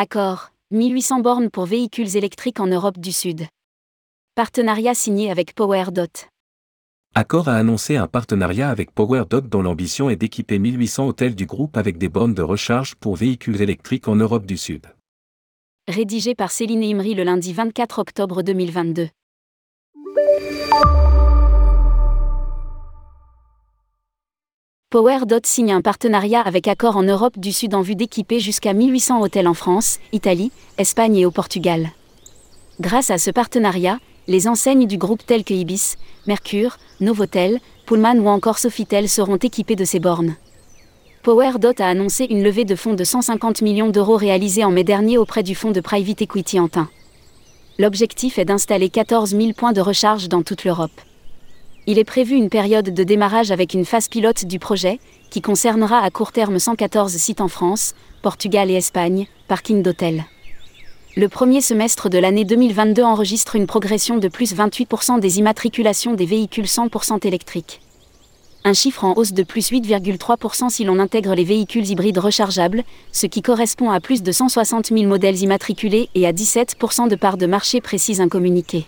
Accord, 1800 bornes pour véhicules électriques en Europe du Sud. Partenariat signé avec PowerDot. Accor a annoncé un partenariat avec PowerDot dont l'ambition est d'équiper 1800 hôtels du groupe avec des bornes de recharge pour véhicules électriques en Europe du Sud. Rédigé par Céline Imri le lundi 24 octobre 2022. PowerDot signe un partenariat avec Accor en Europe du Sud en vue d'équiper jusqu'à 1800 hôtels en France, Italie, Espagne et au Portugal. Grâce à ce partenariat, les enseignes du groupe telles que Ibis, Mercure, Novotel, Pullman ou encore Sofitel seront équipées de ces bornes. PowerDot a annoncé une levée de fonds de 150 millions d'euros réalisée en mai dernier auprès du fonds de private equity Antin. L'objectif est d'installer 14 000 points de recharge dans toute l'Europe il est prévu une période de démarrage avec une phase pilote du projet, qui concernera à court terme 114 sites en France, Portugal et Espagne, parking d'hôtels. Le premier semestre de l'année 2022 enregistre une progression de plus 28% des immatriculations des véhicules 100% électriques. Un chiffre en hausse de plus 8,3% si l'on intègre les véhicules hybrides rechargeables, ce qui correspond à plus de 160 000 modèles immatriculés et à 17% de part de marché précise un communiqué.